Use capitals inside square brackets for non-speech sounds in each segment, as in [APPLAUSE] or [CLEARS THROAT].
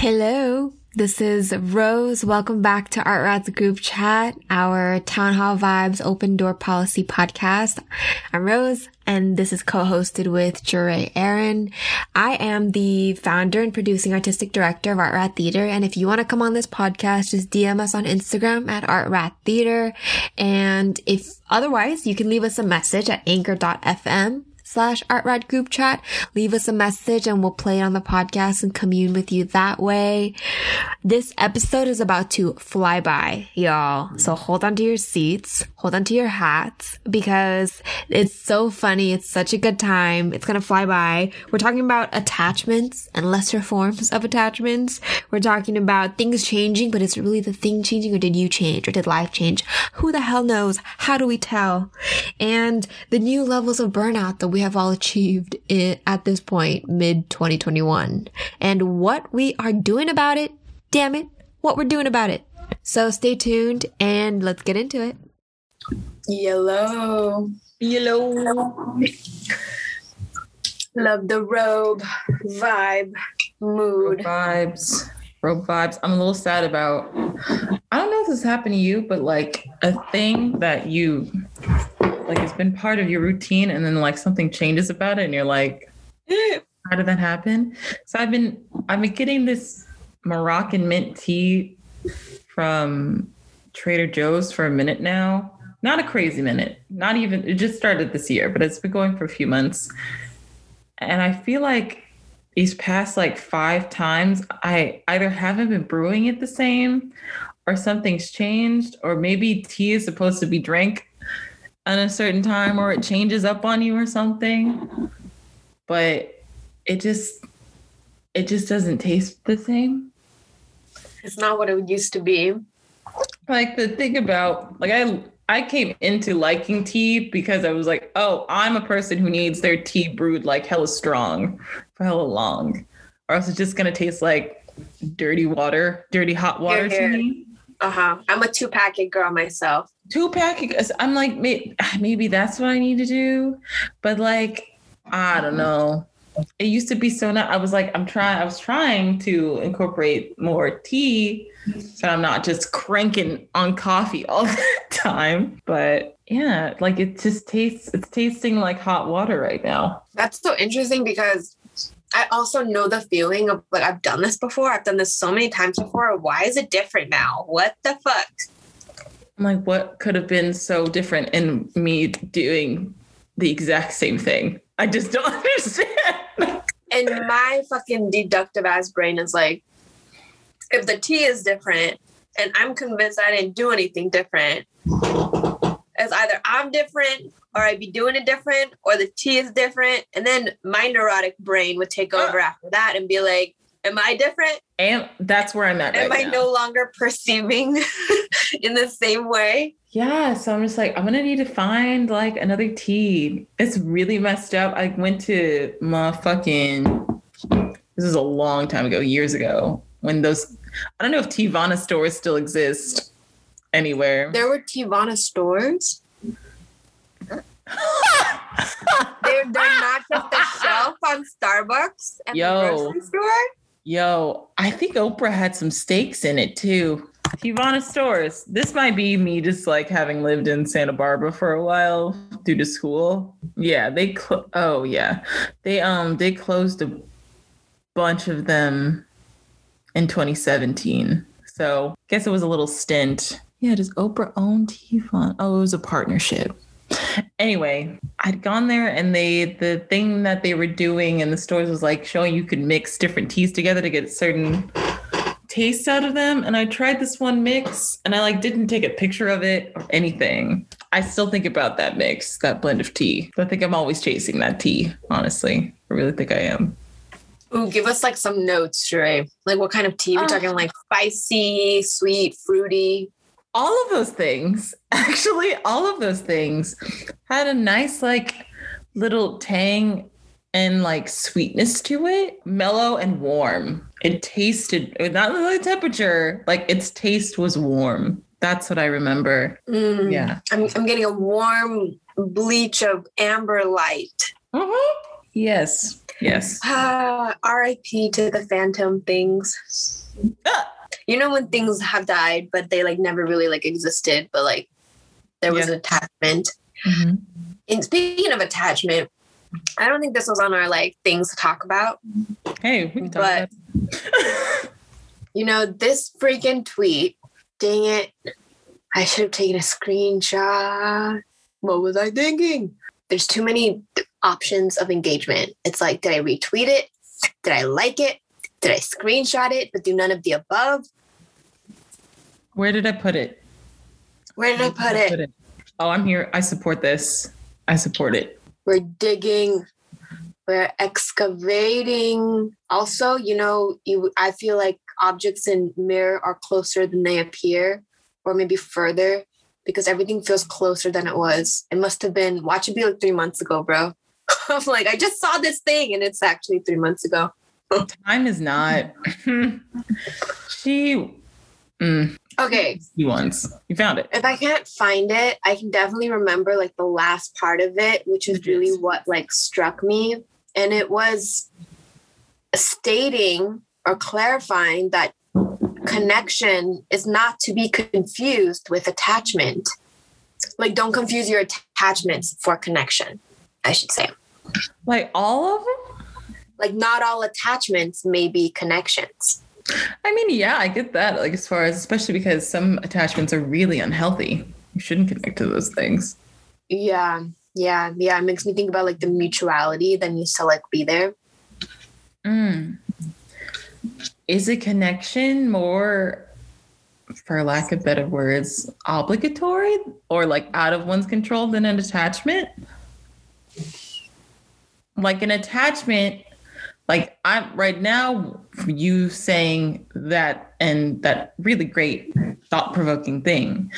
Hello, this is Rose. Welcome back to Art Rats group chat, our Town Hall Vibes Open Door Policy podcast. I'm Rose and this is co-hosted with Jure Aaron. I am the founder and producing artistic director of Art Rat Theater. And if you want to come on this podcast, just DM us on Instagram at Art Rat Theater. And if otherwise, you can leave us a message at anchor.fm slash artrat group chat. Leave us a message and we'll play it on the podcast and commune with you that way. This episode is about to fly by, y'all. So hold on to your seats, hold on to your hats because it's so funny. It's such a good time. It's going to fly by. We're talking about attachments and lesser forms of attachments. We're talking about things changing, but is it really the thing changing or did you change or did life change? Who the hell knows? How do we tell? And the new levels of burnout that we we have all achieved it at this point, mid 2021, and what we are doing about it. Damn it, what we're doing about it. So stay tuned and let's get into it. Yellow. Yellow. Love the robe vibe mood. Robe vibes. Robe vibes. I'm a little sad about I don't know if this happened to you, but like a thing that you like it's been part of your routine and then like something changes about it and you're like [LAUGHS] how did that happen? So i've been i've been getting this moroccan mint tea from trader joe's for a minute now. Not a crazy minute not even it just started this year but it's been going for a few months. And i feel like these past like five times i either haven't been brewing it the same or something's changed or maybe tea is supposed to be drank at a certain time or it changes up on you or something. But it just it just doesn't taste the same. It's not what it used to be. Like the thing about like I I came into liking tea because I was like, oh, I'm a person who needs their tea brewed like hella strong for hella long. Or else it's just gonna taste like dirty water, dirty hot water to me. Uh-huh. I'm a two packet girl myself two packages. I'm like, maybe, maybe that's what I need to do. But like, I don't know. It used to be so not. I was like, I'm trying. I was trying to incorporate more tea, so I'm not just cranking on coffee all [LAUGHS] the time. But yeah, like it just tastes. It's tasting like hot water right now. That's so interesting because I also know the feeling of like I've done this before. I've done this so many times before. Why is it different now? What the fuck? I'm like, what could have been so different in me doing the exact same thing? I just don't [LAUGHS] understand. and my fucking deductive ass brain is like, if the tea is different and I'm convinced I didn't do anything different, it's either I'm different or I'd be doing it different or the tea is different. And then my neurotic brain would take over after that and be like, am I different? And that's where I'm at. Am right I now. no longer perceiving [LAUGHS] in the same way? Yeah. So I'm just like, I'm gonna need to find like another tea. It's really messed up. I went to my fucking this is a long time ago, years ago, when those I don't know if Teavana stores still exist anywhere. There were Teavana stores. They're, they're not just a shelf on Starbucks and Yo. the grocery store. Yo, I think Oprah had some stakes in it too. Teavana stores. This might be me just like having lived in Santa Barbara for a while due to school. Yeah, they cl- oh yeah. They um they closed a bunch of them in 2017. So, guess it was a little stint. Yeah, does Oprah own Teavana? Oh, it was a partnership. Anyway, I'd gone there and they the thing that they were doing in the stores was like showing you could mix different teas together to get certain tastes out of them. And I tried this one mix and I like didn't take a picture of it or anything. I still think about that mix, that blend of tea. I think I'm always chasing that tea, honestly. I really think I am. Ooh, give us like some notes, Sheree. Like what kind of tea? We're uh, talking like spicy, sweet, fruity all of those things, [LAUGHS] actually, all of those things had a nice, like, little tang and like sweetness to it, mellow and warm. It tasted not the temperature, like its taste was warm. That's what I remember. Mm, yeah. I'm, I'm getting a warm bleach of amber light. Mm-hmm. Yes. Yes. [SIGHS] Uh, R.I.P. to the phantom things. Ah! You know when things have died, but they like never really like existed, but like there was Yeah. an attachment. Mhm. And speaking of attachment, I don't think this was on our like things to talk about. Hey, we can talk But- [LAUGHS] You know, this freaking tweet, dang it. I should have taken a screenshot. What was I thinking? There's too many options of engagement. It's like, did I retweet it? Did I like it? Did I screenshot it, but do none of the above? Where did I put it? Where did I put it? Oh, I'm here. I support this. I support it. We're digging. We're excavating. Also, you know, you I feel like objects in mirror are closer than they appear, or maybe further, because everything feels closer than it was. It must have been watch it be like three months ago, bro. [LAUGHS] I'm like, I just saw this thing and it's actually three months ago. [LAUGHS] Time is not. [LAUGHS] she. Mm, Okay. you once. You found it. If I can't find it, I can definitely remember like the last part of it, which is really what like struck me. And it was stating or clarifying that connection is not to be confused with attachment. Like, don't confuse your attachments for connection, I should say. Like all of them? Like, not all attachments may be connections. I mean, yeah, I get that. Like, as far as, especially because some attachments are really unhealthy. You shouldn't connect to those things. Yeah, yeah, yeah. It makes me think about like the mutuality that needs to like be there. Mm. Is a connection more, for lack of better words, obligatory or like out of one's control than an attachment? Like an attachment, like I'm right now, you saying that and that really great thought provoking thing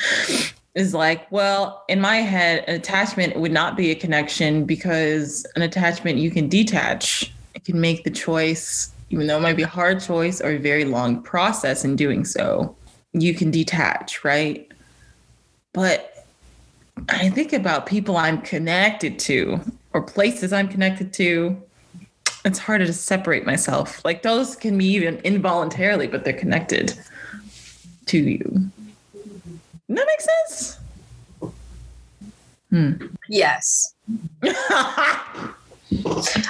is like, well, in my head, an attachment would not be a connection because an attachment you can detach. You can make the choice, even though it might be a hard choice or a very long process in doing so. You can detach, right? But I think about people I'm connected to or places I'm connected to. It's harder to separate myself. Like those can be even involuntarily, but they're connected to you. Does that make sense? Hmm. Yes. [LAUGHS]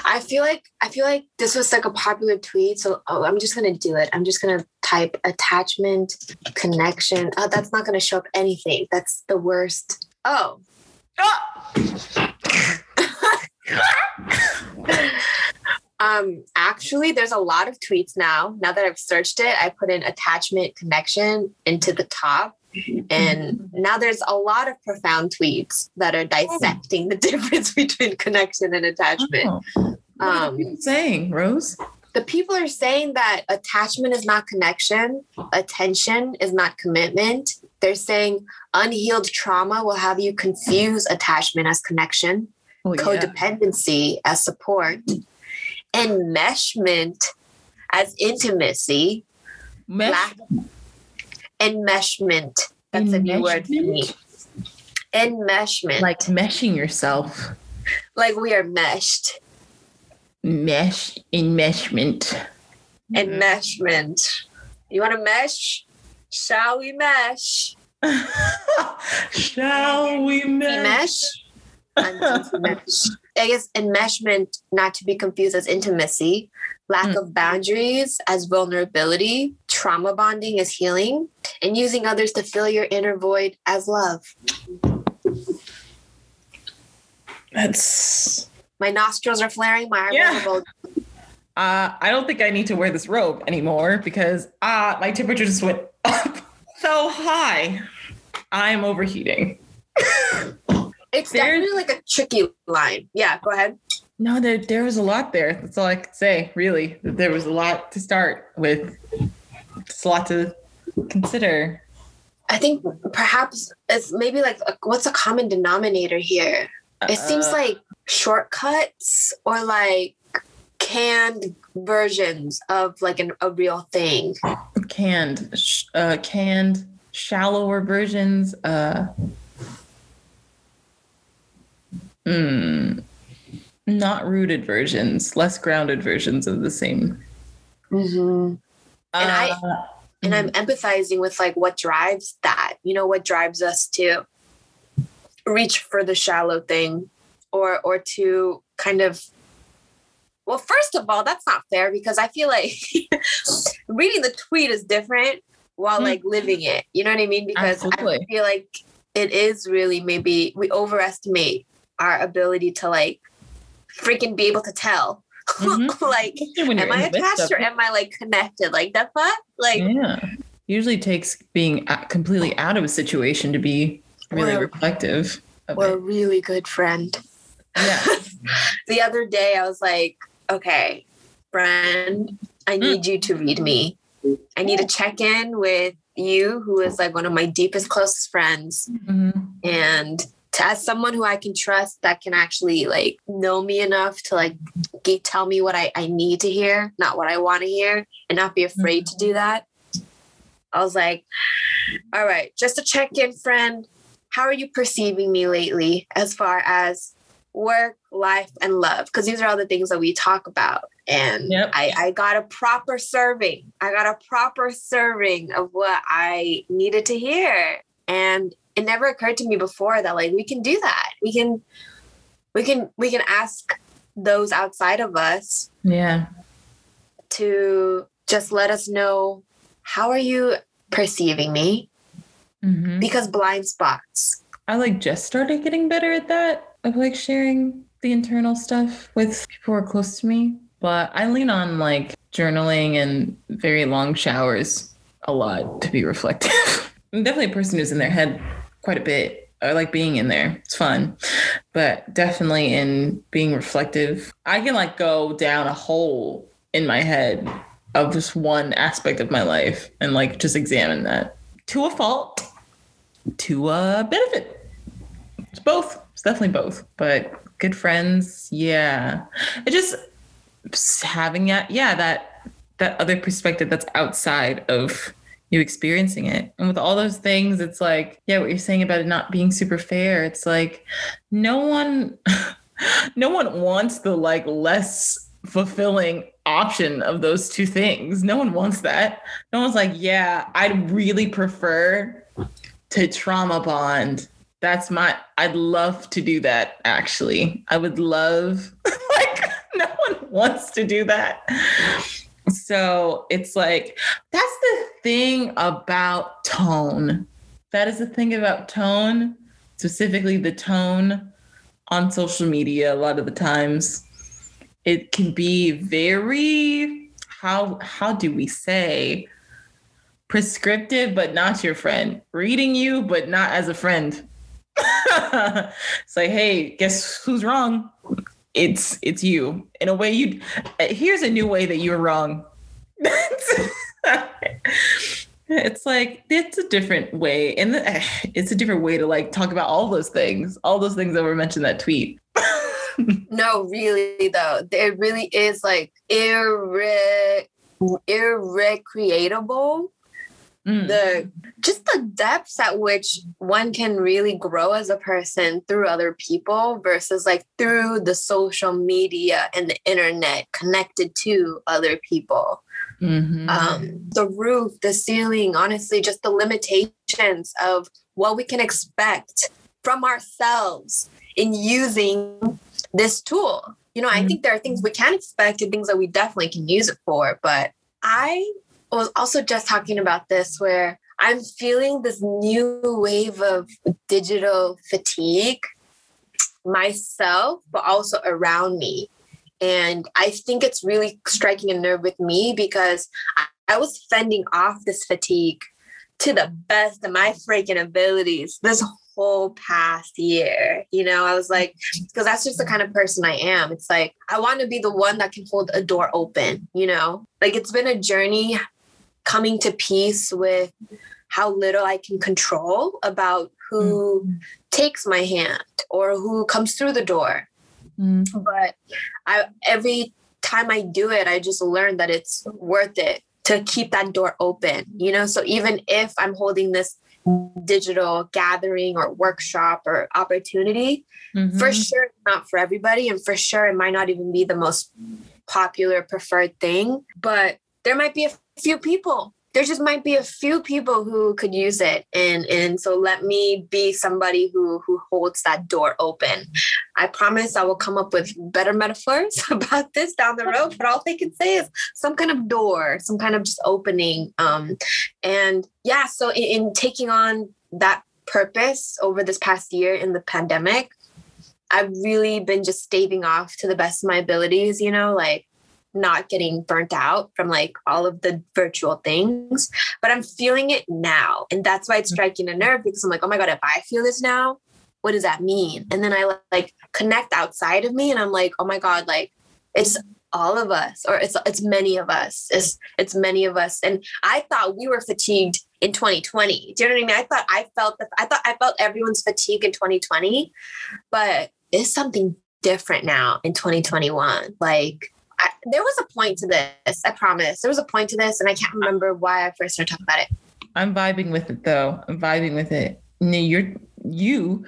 I feel like I feel like this was like a popular tweet, so oh, I'm just gonna do it. I'm just gonna type attachment connection. Oh, that's not gonna show up anything. That's the worst. Oh, [LAUGHS] [LAUGHS] um, actually, there's a lot of tweets now. Now that I've searched it, I put in attachment connection into the top. And now there's a lot of profound tweets that are dissecting the [LAUGHS] difference between connection and attachment. Oh. What are Um, saying, Rose? the people are saying that attachment is not connection, attention is not commitment. They're saying unhealed trauma will have you confuse attachment as connection, Oh, yeah. codependency as support, enmeshment as intimacy, Mesh- lack enmeshment. That's a new word for me. Enmeshment. like meshing yourself. like we are meshed. Mesh enmeshment. Enmeshment. You want to mesh? Shall we mesh? [LAUGHS] Shall we mesh? mesh. mesh. I guess enmeshment, not to be confused as intimacy, lack Mm. of boundaries as vulnerability, trauma bonding as healing, and using others to fill your inner void as love. That's. My nostrils are flaring, my eyebrows Yeah. Uh, I don't think I need to wear this robe anymore because uh, my temperature just went up [LAUGHS] so high. I'm overheating. [LAUGHS] It's There- definitely like a tricky line. Yeah, go ahead. No, there there was a lot there. That's all I could say. Really, there was a lot to start with. It's a lot to consider. I think perhaps it's maybe like a, what's a common denominator here? It seems Uh, like shortcuts or like canned versions of like an, a real thing. canned, sh- uh, canned, shallower versions. Uh, mm, not rooted versions, less grounded versions of the same. Mm-hmm. And I- Uh, And I'm mhm. empathizing with like what drives that, you know, what drives us to reach for the shallow thing or or to kind of well, first of all, that's not fair because I feel like [LAUGHS] reading the tweet is different while Hmm. like living it. You know what I mean? Because I feel like it is really maybe we overestimate our ability to like freaking be able to tell. Mhm. [LAUGHS] like, Especially when you're am I attached or am I like connected? Like that fuck? Like yeah. Usually takes being completely out of a situation to be really Well, reflective of we're a really good friend. Yeah. [LAUGHS] the other day I was like, okay, friend, I Hmm. need you to read me. I need to check in with you, who is like one of my deepest, closest friends. Mhm. And to as someone who I can trust that can actually like know me enough to like ge- tell me what I, I need to hear, not what I want to hear, and not be afraid to do mm-hmm. that. I was like, all right, just to check in, friend, how are you perceiving me lately as far as work, life, and love? Because these are all the things that we talk about. And Yep. I, I got a proper serving. I got a proper serving of what I needed to hear. And it never occurred to me before that like we can do that. We can we can we can ask those outside of us Yeah. to just let us know how are you perceiving me Mhm. because blind spots I like just started getting better at that of like sharing the internal stuff with people who are close to me. But I lean on like journaling and very long showers a lot to be reflective. [LAUGHS] I'm definitely a person who's in their head quite a bit. I like being in there. It's fun. But definitely in being reflective, I can like go down a hole in my head of just one aspect of my life and like just examine that to a fault to a benefit. It's both. It's definitely both. But good friends, yeah. It just just having that, yeah, that that other perspective that's outside of you experiencing it. And with all those things, it's like, yeah, what you're saying about it not being super fair. It's like no one [LAUGHS] no one wants the like less fulfilling option of those two things. No one wants that. No one's like, yeah, I'd really prefer to trauma bond. That's my I'd love to do that actually. I would love [LAUGHS] like [LAUGHS] no one wants to do that. So it's like that's the thing about tone. That is the thing about tone, specifically the tone on social media a lot of the times. It can be very how how do we say prescriptive but not your friend reading you but not as a friend [LAUGHS] it's like hey guess who's wrong it's it's you. In a way you here's a new way that you're wrong. [LAUGHS] It's like it's a different way. And [SIGHS] it's a different way to like talk about all those things all those things that were mentioned that tweet. [LAUGHS] No really though. It really is like irre irrecreatable Mm. the just the depths at which one can really grow as a person through other people versus like through the social media and the internet connected to other people Mhm. um, the roof, the ceiling, honestly, just the limitations of what we can expect from ourselves in using this tool. You know, I think there are things we can expect and things that we definitely can use it for. But I was also just talking about this where I'm feeling this new wave of digital fatigue myself, but also around me. And I think it's really striking a nerve with me because I, I was fending off this fatigue to the best of my freaking abilities this whole past year. You know, I was like, because that's just the kind of person I am. It's like, I want to be the one that can hold a door open, you know? Like, it's been a journey coming to peace with how little I can control about who takes my hand or who comes through the door Mm. but I every time I do it, I just learn that it's worth it to keep that door open, you know. So even if I'm holding this digital gathering or workshop or opportunity. Mm-hmm. For sure, not for everybody. And for sure, it might not even be the most popular, preferred thing. But there might be a few people. There just might be a few people who could use it. And and so let me be somebody who who holds that door open. I promise i will come up with better metaphors [LAUGHS] about this down the road but all they can say is some kind of door some kind of just opening. Um and yeah so in, in taking on that purpose over this past year in the pandemic i've really been just staving off to the best of my abilities you know like not getting burnt out from like all of the virtual things, but I'm feeling it now. And that's why it's mm. striking a nerve because I'm like, oh my God, if I feel this now, what does that mean? And then I like connect outside of me and I'm like, oh my God, like it's all of us or it's it's many of us. It's it's many of us. And I thought we were fatigued in 2020. Do you know what I mean? I thought I felt that I thought I felt everyone's fatigue in 2020, but it's something different now in 2021. Like there was a point to this. I promise. There was a point to this, and I can't remember why I first started talking about it. I'm vibing with it though. I'm vibing with it. You're you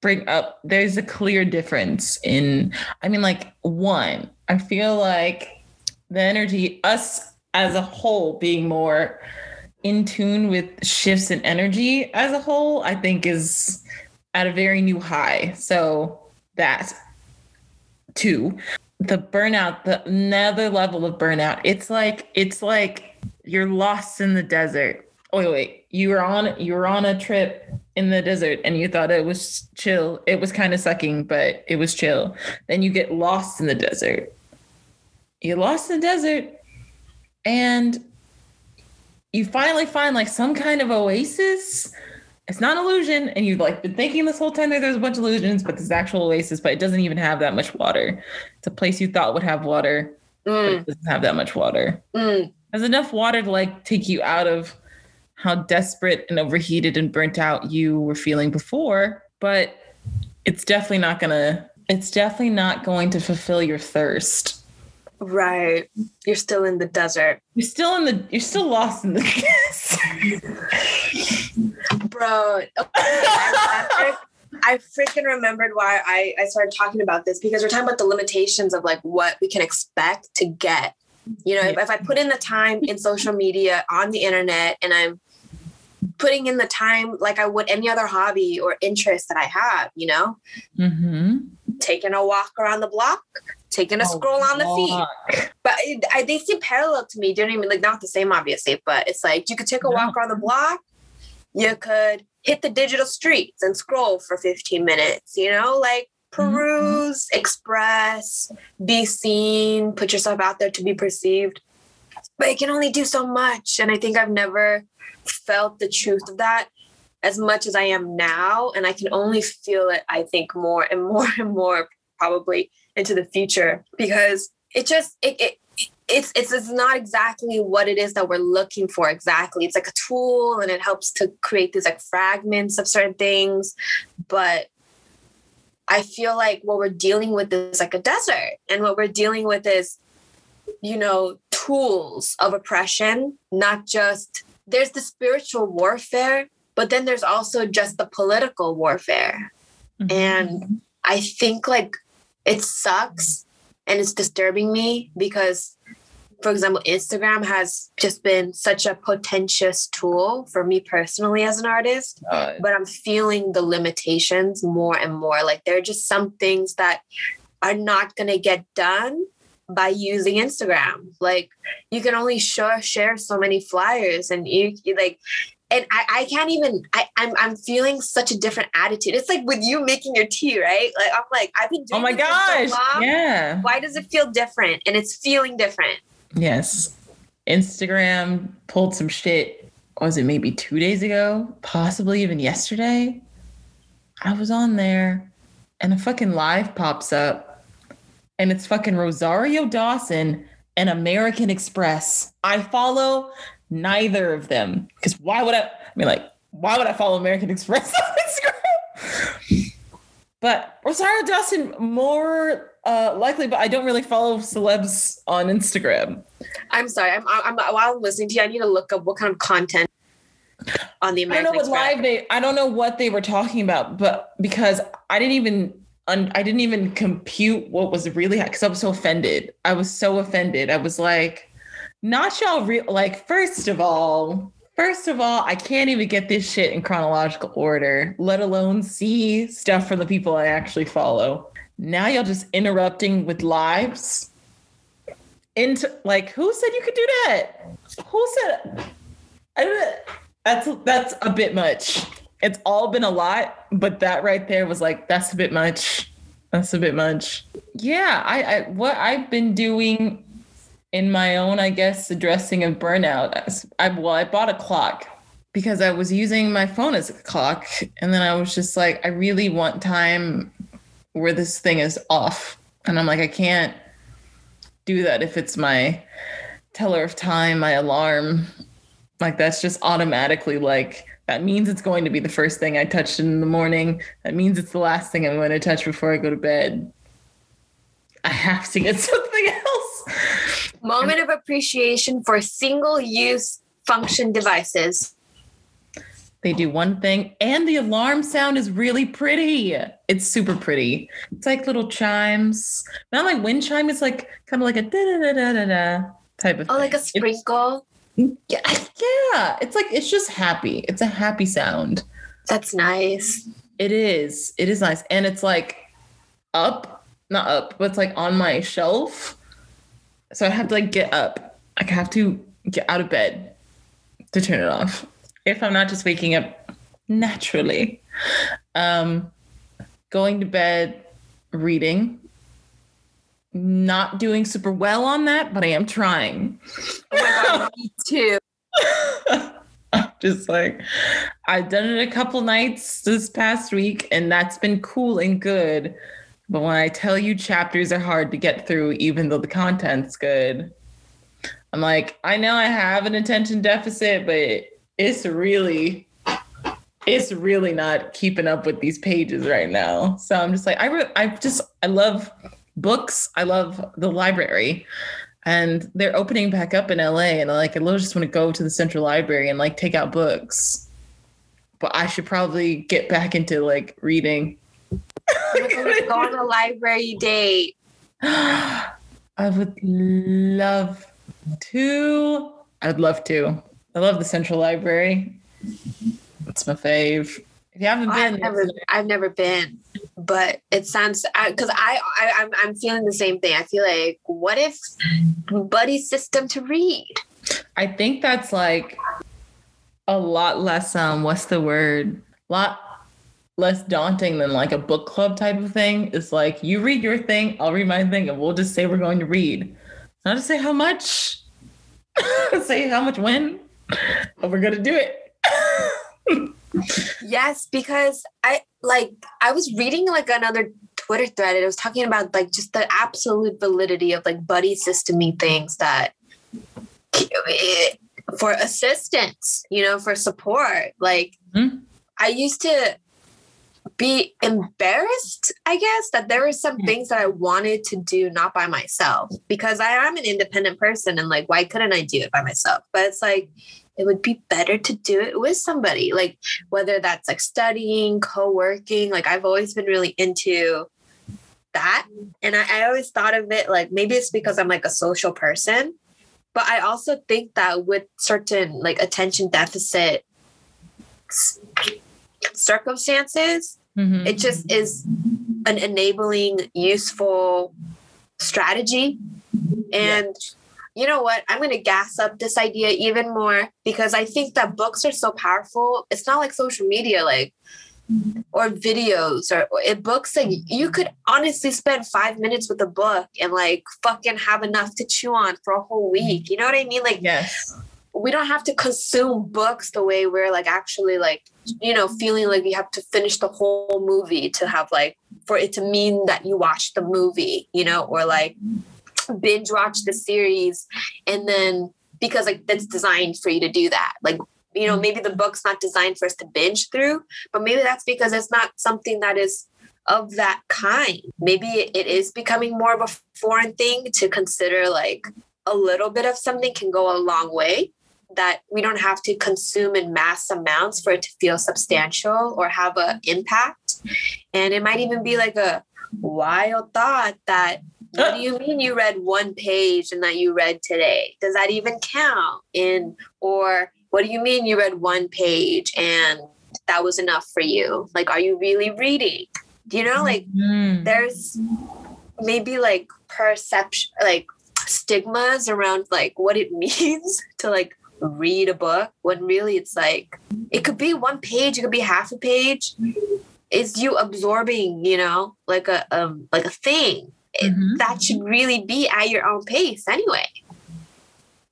bring up. There's a clear difference in. I mean, like one. I feel like the energy, us as a whole, being more in tune with shifts in energy as a whole, I think is at a very new high. So that two the burnout, the another level of burnout. It's like it's like you're lost in the desert. Oh wait, wait. You were on you were on a trip in the desert and you thought it was chill. It was kind of sucking, but it was chill. Then you get lost in the desert. You're lost in the desert and you finally find like some kind of oasis it's not illusion and you've like been thinking this whole time that there's a bunch of illusions but there's actual oasis but it doesn't even have that much water it's a place you thought would have water mm. but it doesn't have that much water mm. there's enough water to like take you out of how desperate and overheated and burnt out you were feeling before but it's definitely not gonna it's definitely not going to fulfill your thirst Right. You're still in the desert. You're still in the you're still lost in the [LAUGHS] Bro. I, I freaking remembered why I, I started talking about this because we're talking about the limitations of like what we can expect to get. You know, if, if I put in the time in social media on the internet and I'm putting in the time like I would any other hobby or interest that I have, you know, mm-hmm. taking a walk around the block, taking a oh, scroll on the feed. But it, I, they seem parallel to me. Do you know what I mean? Like not the same, obviously, but it's like you could take a no. walk around the block. You could hit the digital streets and scroll for 15 minutes, you know, like mm-hmm. peruse, mm-hmm. express, be seen, put yourself out there to be perceived. But it can only do so much. And I think I've never felt the truth of that as much as I am now. And I can only feel it, I think, more and [LAUGHS] more and more probably into the future because it just it, it it's, it's it's not exactly what it is that we're looking for exactly. It's like a tool and it helps to create these like fragments of certain things. But i feel like what we're dealing with is like a desert. And what we're dealing with is you know tools of oppression not just there's the spiritual warfare but then there's also just the political warfare. Mm-hmm. and i think like it sucks and it's disturbing me because for example instagram has just been such a potentious tool for me personally as an artist uh, but i'm feeling the limitations more and more. Like there are just some things that are not going to get done by using instagram. Like you can only share share so many flyers and you, you like and I, I can't even I, I'm I'm feeling such a different attitude. It's like with you making your tea, right? Like I'm like, I've been oh doing Oh my gosh. So. Yeah. Why does it feel different? And it's feeling different. Yes. Instagram pulled some shit. Was it maybe two days ago? Possibly even yesterday. I was on there and a fucking live pops up and it's fucking Rosario Dawson and American Express. I follow neither of them. Because why would I? I mean, like, why would I follow American [LAUGHS] Express on Instagram? but Rosario Dawson more uh, likely, but I don't really follow celebs on Instagram. I'm sorry. I'm, I'm while I'm listening to you, I need to look up what kind of content. on the American I don't know what live they. I don't know what they were talking about, but because I didn't even. un- I didn't even compute what was really because I was so offended. I was so offended. I was like, not y'all real. Like, first of all, first of all, I can't even get this shit in chronological order, let alone see stuff from the people I actually follow. Now y'all just interrupting with lives. Into like, who said you could do that? Who said? I. That's that's a bit much. It's all been a lot, but that right there was like that's a bit much. That's a bit much. Yeah, I, I what I've been doing in my own, I guess, addressing of burnout. I well, I bought a clock because I was using my phone as a clock, and then I was just like, I really want time where this thing is off, and I'm like, I can't do that if it's my teller of time, my alarm, like that's just automatically like that means it's going to be the first thing I touched in the morning. That means it's the last thing I'm going to touch before I go to bed. I have to get [LAUGHS] something. Moment of appreciation for single use function devices. They do one thing, and the alarm sound is really pretty. It's super pretty. It's like little chimes. Not like wind chime. It's like kind of like a da da da da da type of. Oh, like a thing. It's- sprinkle. Mm-hmm. Yeah, [LAUGHS] yeah. It's like it's just happy. It's a happy sound. That's nice. It is. It is nice. And it's like up, not up, but it's like on my shelf. So I have to like get up. Like I have to get out of bed to turn it off. If I'm not just waking up naturally. Um going to bed, reading. Not doing super well on that, but I am trying. Oh god, [LAUGHS] me too. I'm just like I've done it a couple nights this past week, and that's been cool and good. But when I tell you chapters are hard to get through, even though the content's good, I'm like, I know I have an attention deficit, but it's really, it's really not keeping up with these pages right now. So I'm just like, I, re- I just, I love books. I love the library and they're opening back up in LA and like I literally just want to go to the central library and like take out books. But I should probably get back into like reading. Go on a [LAUGHS] library date. I would love to. I'd love to. I love the central library. It's my fave. If you haven't I've been, never, I've never been, but it sounds because I, I, I'm, I'm feeling the same thing. I feel like, what if buddy system to read? I think that's like a lot less um what's the word? lot less daunting than like a book club type of thing. It's like you read your thing, I'll read my thing, and we'll just say we're going to read. Not to say how much, [LAUGHS] say how much when, but we're gonna do it. [LAUGHS] Yes, because I like I was reading like another Twitter thread and it was talking about like just the absolute validity of like buddy systeming things that for assistance, you know, for support. Like Mhm. I used to be embarrassed, I guess, that there were some hmm. things that I wanted to do not by myself because I am an independent person and like why couldn't I do it by myself? But it's like it would be better to do it with somebody, like whether that's like studying, co-working. Like I've always been really into that. And I, I always thought of it like maybe it's because I'm like a social person, but I also think that with certain like attention deficit circumstances, Mhm. it just is an enabling, useful strategy. And you know what? I'm going to gas up this idea even more because I think that books are so powerful. It's not like social media, like, or videos or, or it books like you could honestly spend five minutes with a book and like fucking have enough to chew on for a whole week you know what i mean like yes. We don't have to consume books the way we're like actually like you know feeling like we have to finish the whole movie to have like for it to mean that you watched the movie you know or like binge watch the series. And then because like that's designed for you to do that. Like you know maybe the book's not designed for us to binge through but maybe that's because it's not something that is of that kind. Maybe it is becoming more of a foreign thing to consider like a little bit of something can go a long way that we don't have to consume in mass amounts for it to feel substantial or have an impact. And it might even be like a wild thought that what do you mean you read one page and that you read today? Does that even count? In or what do you mean you read one page and that was enough for you? Like, are you really reading? Do you know, like, Mm. there's maybe like perception, like stigmas around like what it [LAUGHS] means to like read a book when really it's like it could be one page, it could be half a page. It's you absorbing, you know, like a um like a thing. It, Mhm. That should really be at your own pace anyway.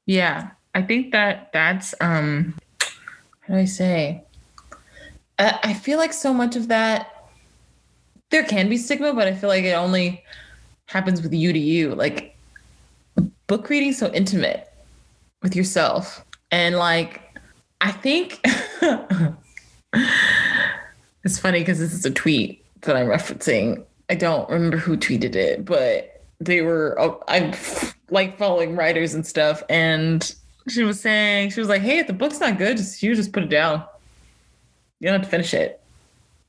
Yeah, I think that that's um how do I say? I, I feel like so much of that there can be stigma, but I feel like it only happens with you to you. Like book reading so intimate with yourself. And like I think [LAUGHS] it's funny because this is a tweet that I'm referencing. I don't remember who tweeted it, but they were uh, oh, I'm like following writers and stuff, and she was saying she was like, "Hey, if the book's not good, just you just put it down. You don't have to finish it.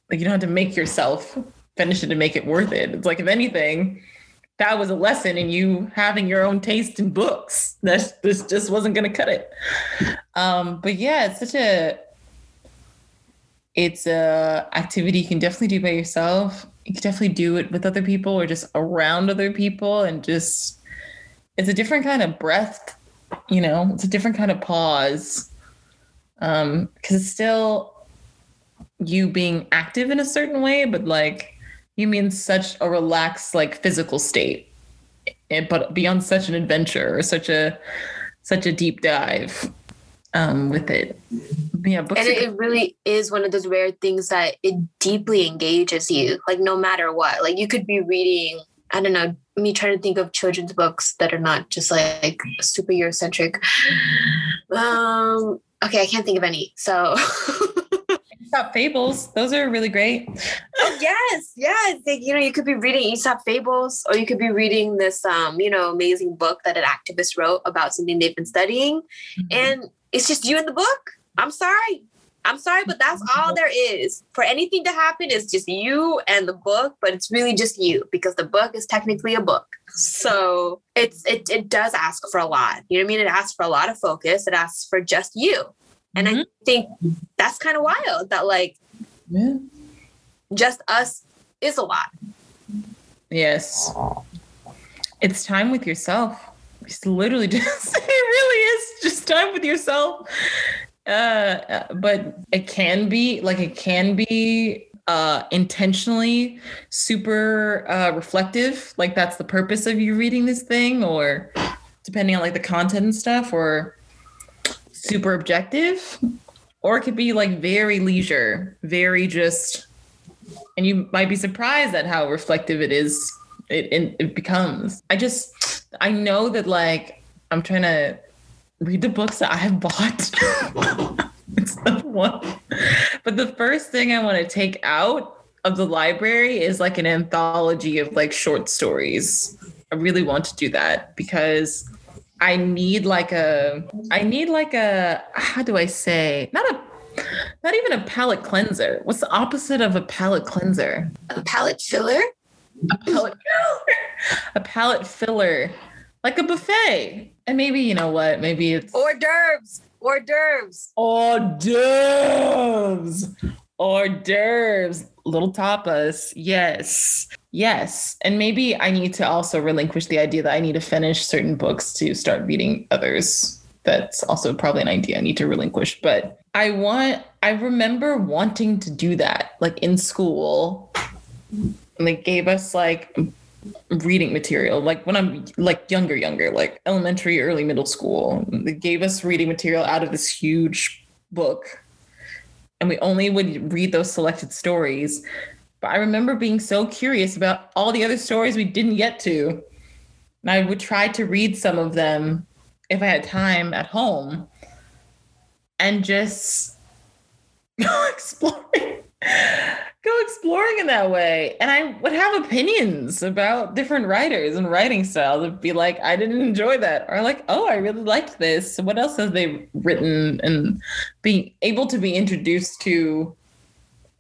Like you don't have to make yourself finish it to make it worth it. It's like if anything." That was a lesson in you having your own taste in books. That this just wasn't going to cut it. Um, but yeah, it's such a it's a activity you can definitely do by yourself you can definitely do it with other people or just around other people and just it's a different kind of breath you know it's a different kind of pause um because it's still you being active in a certain way but like you mean such a relaxed like physical state and but beyond such an adventure or such a such a deep dive um with it yeah books And it, it really is one of those rare things that it deeply engages you, like no matter what. Like you could be reading, I don't know, me trying to think of children's books that are not just like super Eurocentric. Um, okay, I can't think of any. So [LAUGHS] Aesop Fables. Those are really great. Yes, yes. Like, you know, you could be reading Aesop Fables, or you could be reading this um, you know, amazing book that an activist wrote about something they've been studying. And it's just you in the book. I'm sorry. I'm sorry, but that's all there is. For anything to happen, it's just you and the book, but it's really just you because the book is technically a book. So it's it it does ask for a lot. You know what I mean? It asks for a lot of focus. It asks for just you. And I Mhm. think that's kind of wild that like Yeah. Just us is a lot. Yes. It's time with yourself. It's literally [LAUGHS] just, it really is just time with yourself. Uh, uh, but it can be like, it can be uh, intentionally super uh, reflective. Like, that's the purpose of you reading this thing, or depending on like the content and stuff, or super objective. Or it could be like very leisure, very just and you might be surprised at how reflective it is it, it, it becomes. I just i know that like i'm trying to read the books that i have bought. [LAUGHS] It's the one. But the first thing i want to take out of the library is like an anthology of like short stories. I really want to do that because i need like a i need like a how do i say not a not even a palate cleanser. What's the opposite of a palate cleanser? A palette filler? A palate filler. [LAUGHS] a palate filler, like a buffet. And maybe you know what? Maybe it's Hors d'oeuvres. Hors d'oeuvres. hors d'oeuvres. Hors d'oeuvres. Little tapas. Yes. Yes. And maybe I need to also relinquish the idea that I need to finish certain books to start reading others. That's also probably an idea I need to relinquish. But I want, I remember wanting to do that, like in school. And they gave us like reading material like when i'm like younger younger like elementary early middle school. They gave us reading material out of this huge book. And we only would read those selected stories. But i remember being so curious about all the other stories we didn't get to. And i would try to read some of them if i had time at home and just [LAUGHS] go exploring go exploring in that way. And I would have opinions about different writers and writing styles. It'd be like, I didn't enjoy that. Or like, oh, I really liked this. What else have they written? And being able to be introduced to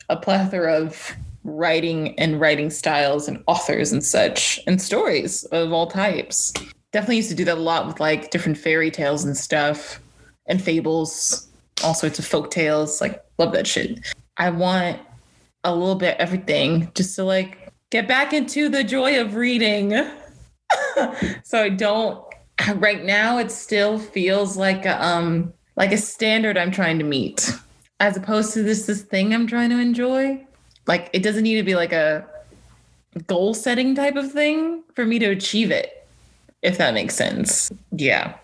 a plethora of writing and writing styles and authors and such and stories of all types. Definitely used to do that a lot with like different fairy tales and stuff and fables, all sorts of folk tales. Like, love that shit. I want a little bit everything just to like get back into the joy of reading. [LAUGHS] so I don't right now it still feels like a, um like a standard I'm trying to meet as opposed to this this thing I'm trying to enjoy. Like it doesn't need to be like a goal setting type of thing for me to achieve it. If that makes sense. Yeah.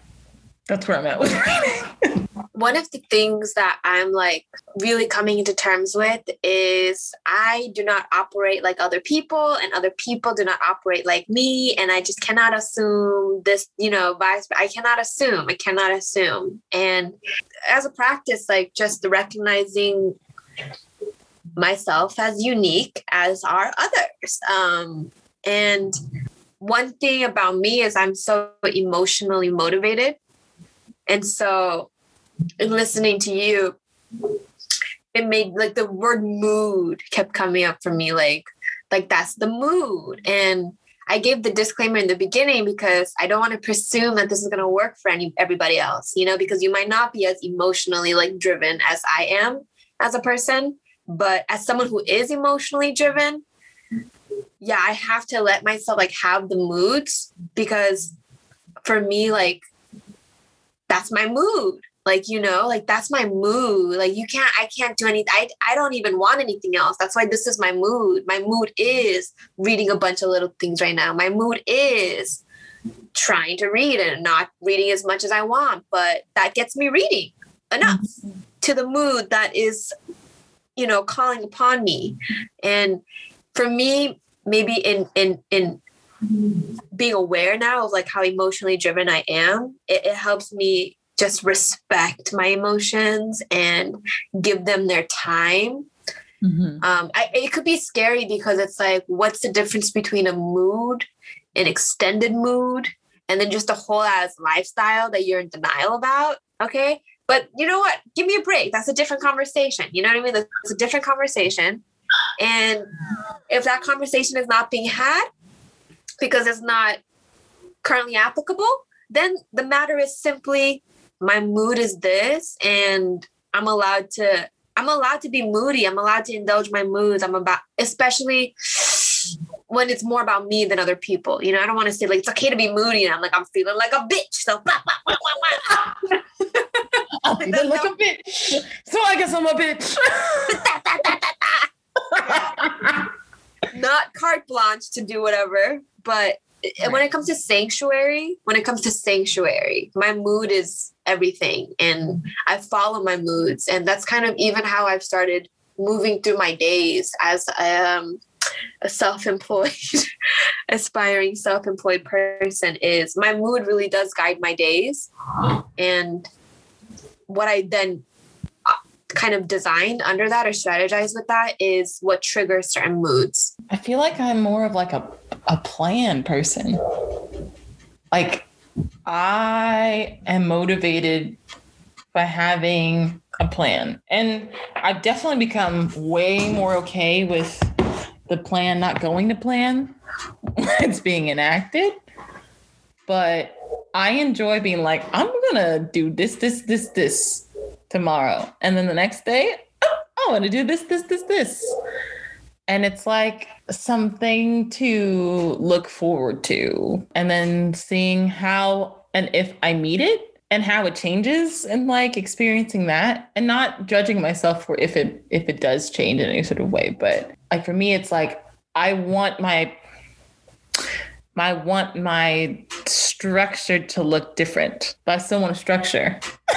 That's where I'm at with reading one of the things that I'm like really coming into terms with is I do not operate like other people, and other people do not operate like me. And I just cannot assume this, you know, vice. I cannot assume. I cannot assume. And as a practice, like just recognizing myself as unique as are others. Um, and one thing about me is I'm so emotionally motivated. And so in listening to you, it made like the word mood kept coming up for me, like like that's the mood. And I gave the disclaimer in the beginning because I don't want to presume that this is going to work for any everybody else, you know, because you might not be as emotionally like driven as I am as a person, but as someone who is emotionally driven, yeah, I have to let myself like have the moods because for me like that's my mood. Like you know like that's my mood. Like you can't i can't do anything I, I don't even want anything else. That's why this is my mood. My mood is reading a bunch of little things right now. My mood is trying to read and not reading as much as i want but that gets me reading enough mm-hmm. to the mood that is you know calling upon me. And for me maybe in in in being aware now of like how emotionally driven i am it, it helps me just respect my emotions and give them their time. Mm-hmm. Um, I, it could be scary because it's like, what's the difference between a mood, an extended mood, and then just a whole ass lifestyle that you're in denial about? Okay. But you know what? Give me a break. That's a different conversation. You know what I mean? That's a different conversation. And if that conversation is not being had because it's not currently applicable, then the matter is simply my mood is this and i'm allowed to i'm allowed to be moody. I'm allowed to indulge my moods. I'm about especially when it's more about me than other people. You know i don't want to say like it's okay to be moody and i'm like i'm feeling like a bitch so blah, blah, blah. [LAUGHS] I'm feeling like a bitch. So i guess i'm a bitch. [LAUGHS] Not carte blanche to do whatever but Right. when it comes to sanctuary, when it comes to sanctuary, my mood is everything and I follow my moods. And that's kind of even how I've started moving through my days as um, a self-employed, [LAUGHS] aspiring self-employed person is my mood really does guide my days. And what I then uh, kind of design under that or strategize with that is what triggers certain moods. I feel like I'm more of like a a plan person. Like I am motivated by having a plan. And I've definitely become way more okay with the plan not going to plan [LAUGHS] it's being enacted. But I enjoy being like, I'm gonna do this, this, this, this tomorrow. And then the next day, oh, I want to do this, this, this, this. And it's like something to look forward to. And then seeing how and if I meet it and how it changes and like experiencing that and not judging myself for if it if it does change in any sort of way. But like for me, it's like I want my I want my structure to look different, but I still want a structure. [LAUGHS]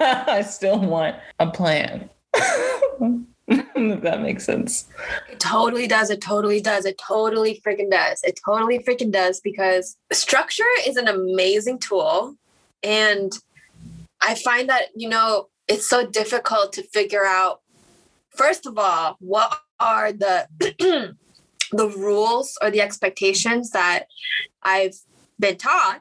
I still want a plan. If that makes sense. It totally does. It totally does. It totally freaking does. It totally freaking does because structure is an amazing tool. And I find that, you know, it's so difficult to figure out, first of all, what are the [CLEARS THROAT] the rules or the expectations that I've been taught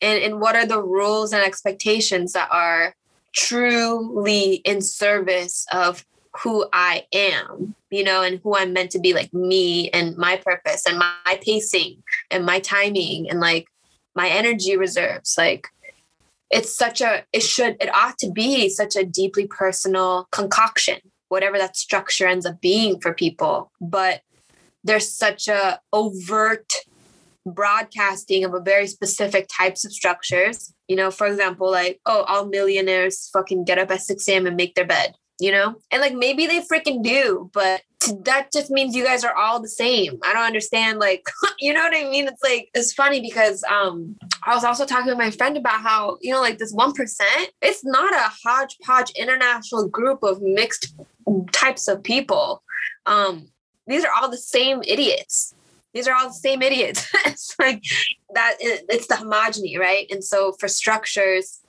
and, and what are the rules and expectations that are truly in service of who I am, you know, and who I'm meant to be like me and my purpose and my pacing and my timing and like my energy reserves. Like it's such a, it should, it ought to be such a deeply personal concoction, whatever that structure ends up being for people. But there's such a overt broadcasting of a very specific types of structures. You know, for example, like, oh, all millionaires fucking get up at 6 a.m. and make their bed, you know? And like maybe they freaking do, but that just means you guys are all the same. I don't understand, like, [LAUGHS] you know what I mean? It's like it's funny because um I was also talking with my friend about how, you know, like this one percent, it's not a hodgepodge international group of mixed types of people. Um, these are all the same idiots these are all the same idiots. [LAUGHS] it's like that, it's the homogeny, right? And so for structures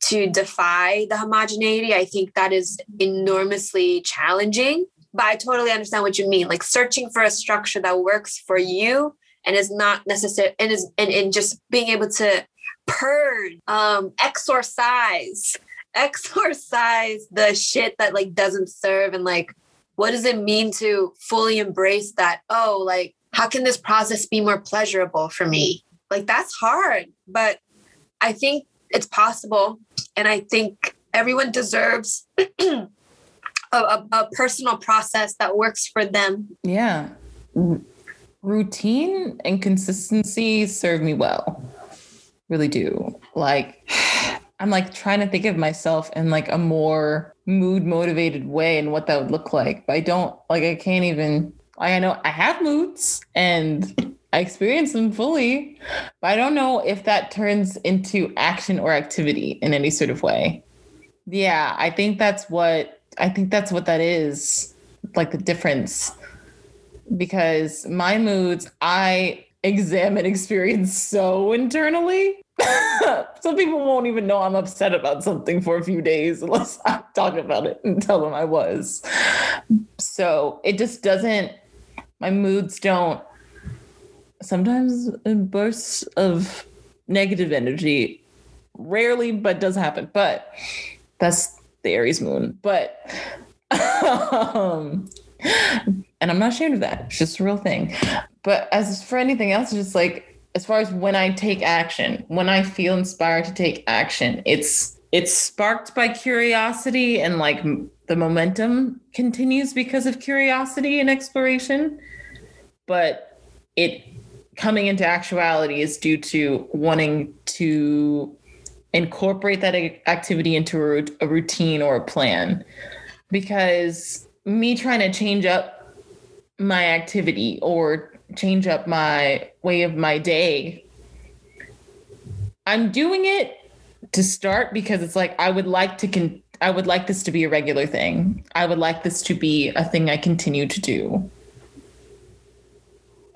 to defy the homogeneity, I think that is enormously challenging. But I totally understand what you mean. Like searching for a structure that works for you and is not necessary and is and, and just being able to purge, um, exorcise, [LAUGHS] exorcise the shit that like doesn't serve and like what does it mean to fully embrace that? Oh, like how can this process be more pleasurable for me? Like that's hard, but I think it's possible. And I think everyone deserves [CLEARS THROAT] a, a, a, personal process that works for them. Yeah. Routine and consistency serve me well. Really do. Like, [SIGHS] I'm like trying to think of myself in like a more mood motivated way and what that would look like. But I don't like I can't even I know I have moods and I experience them fully, but I don't know if that turns into action or activity in any sort of way. Yeah, I think that's what I think that's what that is, like the difference. Because my moods, I examine experience so internally. [LAUGHS] Some people won't even know I'm upset about something for a few days unless I talk about it and tell them I was. So it just doesn't my moods don't sometimes in bursts of negative energy rarely but does happen. But that's the aries moon. But um and i'm not ashamed of that. It's just a real thing. But as for anything else it's just like as far as when i take action when i feel inspired to take action it's it's sparked by curiosity and like the momentum continues because of curiosity and exploration. But it coming into actuality is due to wanting to incorporate that activity into a, routine or a plan. Because me trying to change up my activity or change up my way of my day i'm doing it to start because it's like i would like to con- i would like this to be a regular thing. I would like this to be a thing i continue to do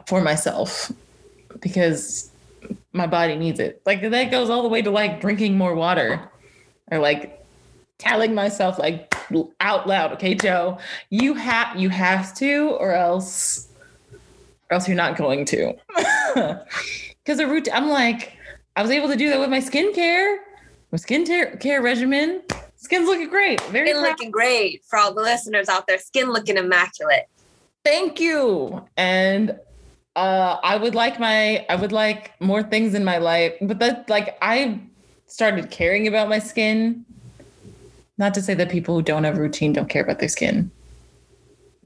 for myself because my body needs it. Like that goes all the way to like drinking more water or like telling myself like out loud, okay, Joe, you have you have to or else or else you're not going to. Cuz a root I'm like I was able to do that with my skincare, my skin care regimen. Skin's looking great. Very skin looking great for all the listeners out there. Skin looking immaculate. Thank you. And uh, I would like my I would like more things in my life, but that like I started caring about my skin. Not to say that people who don't have routine don't care about their skin,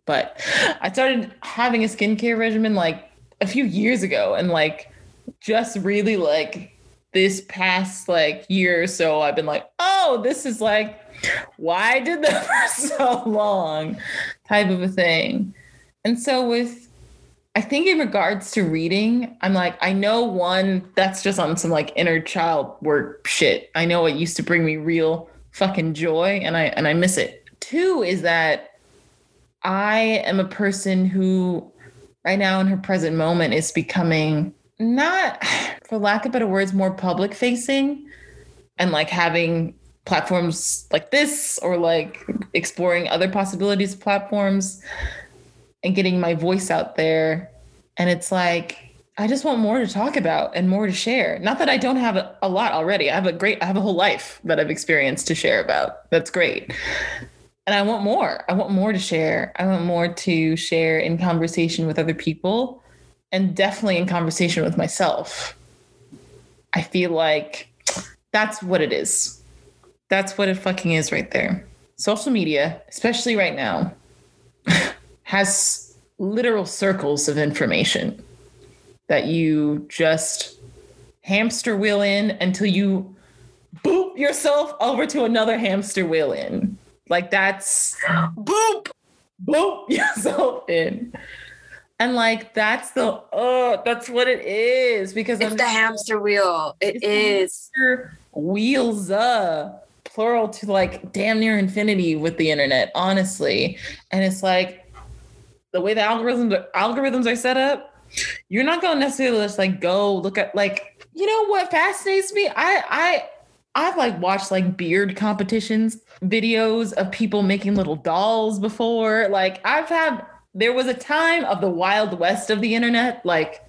but I started having a skincare regimen like a few years ago, and like just really like this past like year or so, I've been like, oh, this is like why did that [LAUGHS] for so long, type of a thing. And so with I think in regards to reading, I'm like, I know one that's just on some like inner child work shit. I know it used to bring me real fucking joy and I and I miss it. Two is that I am a person who right now in her present moment is becoming not for lack of better words more public facing and like having platforms like this or like exploring other possibilities of platforms and getting my voice out there. And it's like, I just want more to talk about and more to share. Not that I don't have a, a lot already. I have a great, I have a whole life that I've experienced to share about. That's great. And I want more. I want more to share. I want more to share in conversation with other people and definitely in conversation with myself. I feel like that's what it is. That's what it fucking is right there. Social media, especially right now, has literal circles of information that you just hamster wheel in until you boop yourself over to another hamster wheel in. Like that's boop, boop [LAUGHS] yourself in. And like that's the oh, that's what it is because it's I'm the hamster wheel. It is wheels uh plural to like damn near infinity with the internet, honestly. And it's like the way the algorithms algorithms are set up, you're not gonna necessarily just like go look at like you know what fascinates me. I I I've like watched like beard competitions videos of people making little dolls before. Like I've had there was a time of the wild west of the internet, like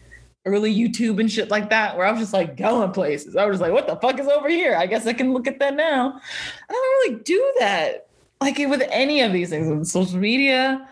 early YouTube and shit like that, where I was just like going places. I was like, what the fuck is over here? I guess I can look at that now. I don't really do that. Like with any of these things, with social media,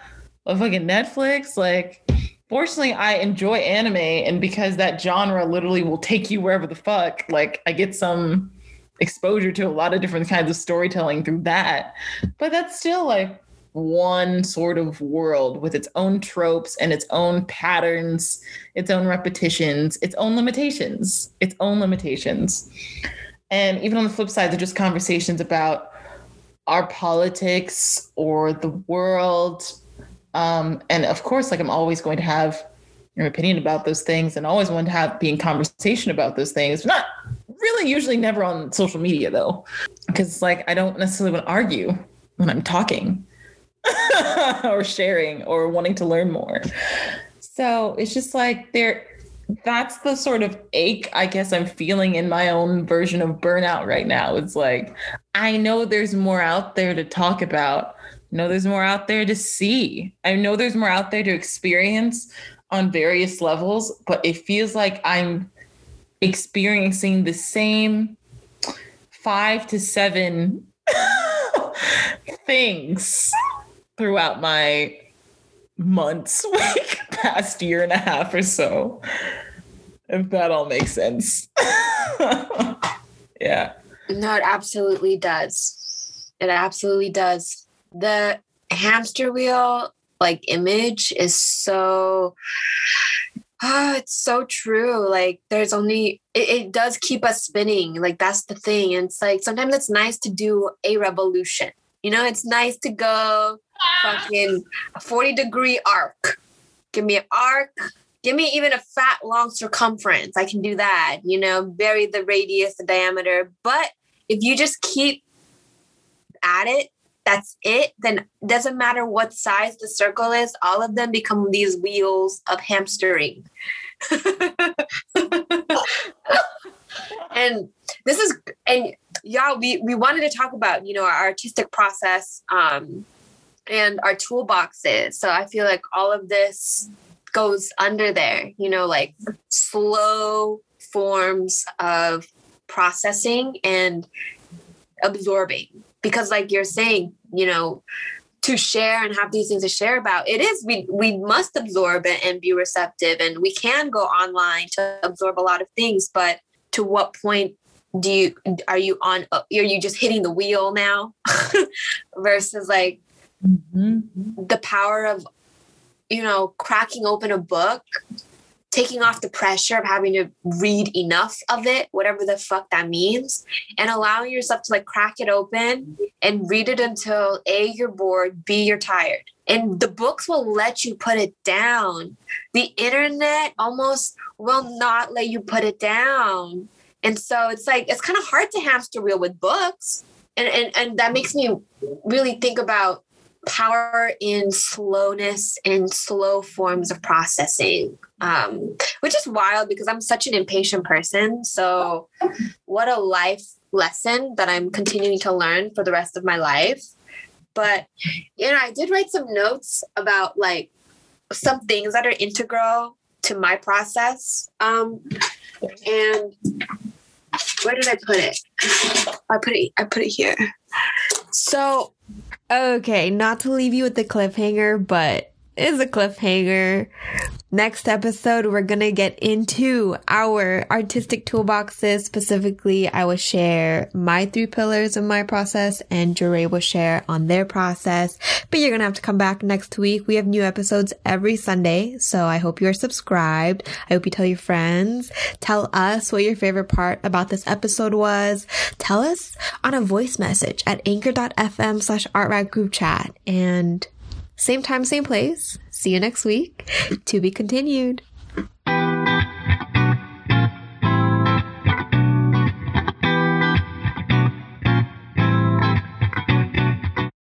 with fucking Netflix, like fortunately I enjoy anime and because that genre literally will take you wherever the fuck, like I get some exposure to a lot of different kinds of storytelling through that. But that's still like one sort of world with its own tropes and its own patterns, its own repetitions, its own limitations, its own limitations. And even on the flip side, they're just conversations about our politics or the world. Um, and of course, like I'm always going to have an opinion about those things and always want to have be in conversation about those things. Not really usually never on social media though. Because like I don't necessarily want to argue when I'm talking. [LAUGHS] or sharing or wanting to learn more. So it's just like there that's the sort of ache I guess I'm feeling in my own version of burnout right now. It's like I know there's more out there to talk about. Know there's more out there to see. I know there's more out there to experience on various levels, but it feels like I'm experiencing the same 5 to 7 [LAUGHS] things throughout my months, [LAUGHS] like past year and a half or so. If that all makes sense. [LAUGHS] yeah. No, it absolutely does. It absolutely does. The hamster wheel like image is so oh, it's so true. Like there's only it, it does keep us spinning. Like that's the thing. And it's like sometimes it's nice to do a revolution. You know, it's nice to go fucking 40 degree arc. Give me an arc. Give me even a fat, long circumference. I can do that. You know, vary the radius, the diameter. But if you just keep at it, that's it, then doesn't matter what size the circle is, all of them become these wheels of hamstering. [LAUGHS] and this is and y'all we we wanted to talk about you know our artistic process um and our toolboxes. So I feel like all of this goes under there, you know, like slow forms of processing and absorbing. Because like you're saying, you know, to share and have these things to share about it is we we must absorb it and be receptive and we can go online to absorb a lot of things but to what point do you are you on are you just hitting the wheel now [LAUGHS] versus like mm-hmm. the power of you know cracking open a book taking off the pressure of having to read enough of it whatever the fuck that means and allowing yourself to like crack it open and read it until a you're bored b you're tired. And the books will let you put it down. The internet almost will not let you put it down. And so it's like it's kind of hard to hamster wheel with books. And and, and that makes me really think about power in slowness and slow forms of processing, um, which is wild because I'm such an impatient person. So, what a life lesson that I'm continuing to learn for the rest of my life. But, you know, I did write some notes about like some things that are integral to my process. Um, and where did I put it? I put it. I put it here. So Okay, not to leave you with the cliffhanger, but it's a cliffhanger. Next episode, we're gonna get into our artistic toolboxes. Specifically, I will share my three pillars of my process and Jure will share on their process. But you're gonna have to come back next week. We have new episodes every Sunday, so I hope you're subscribed. I hope you tell your friends. Tell us what your favorite part about this episode was. Tell us on a voice message at anchor.fm slash artrat group chat. And same time, same place. See you next week. To be continued.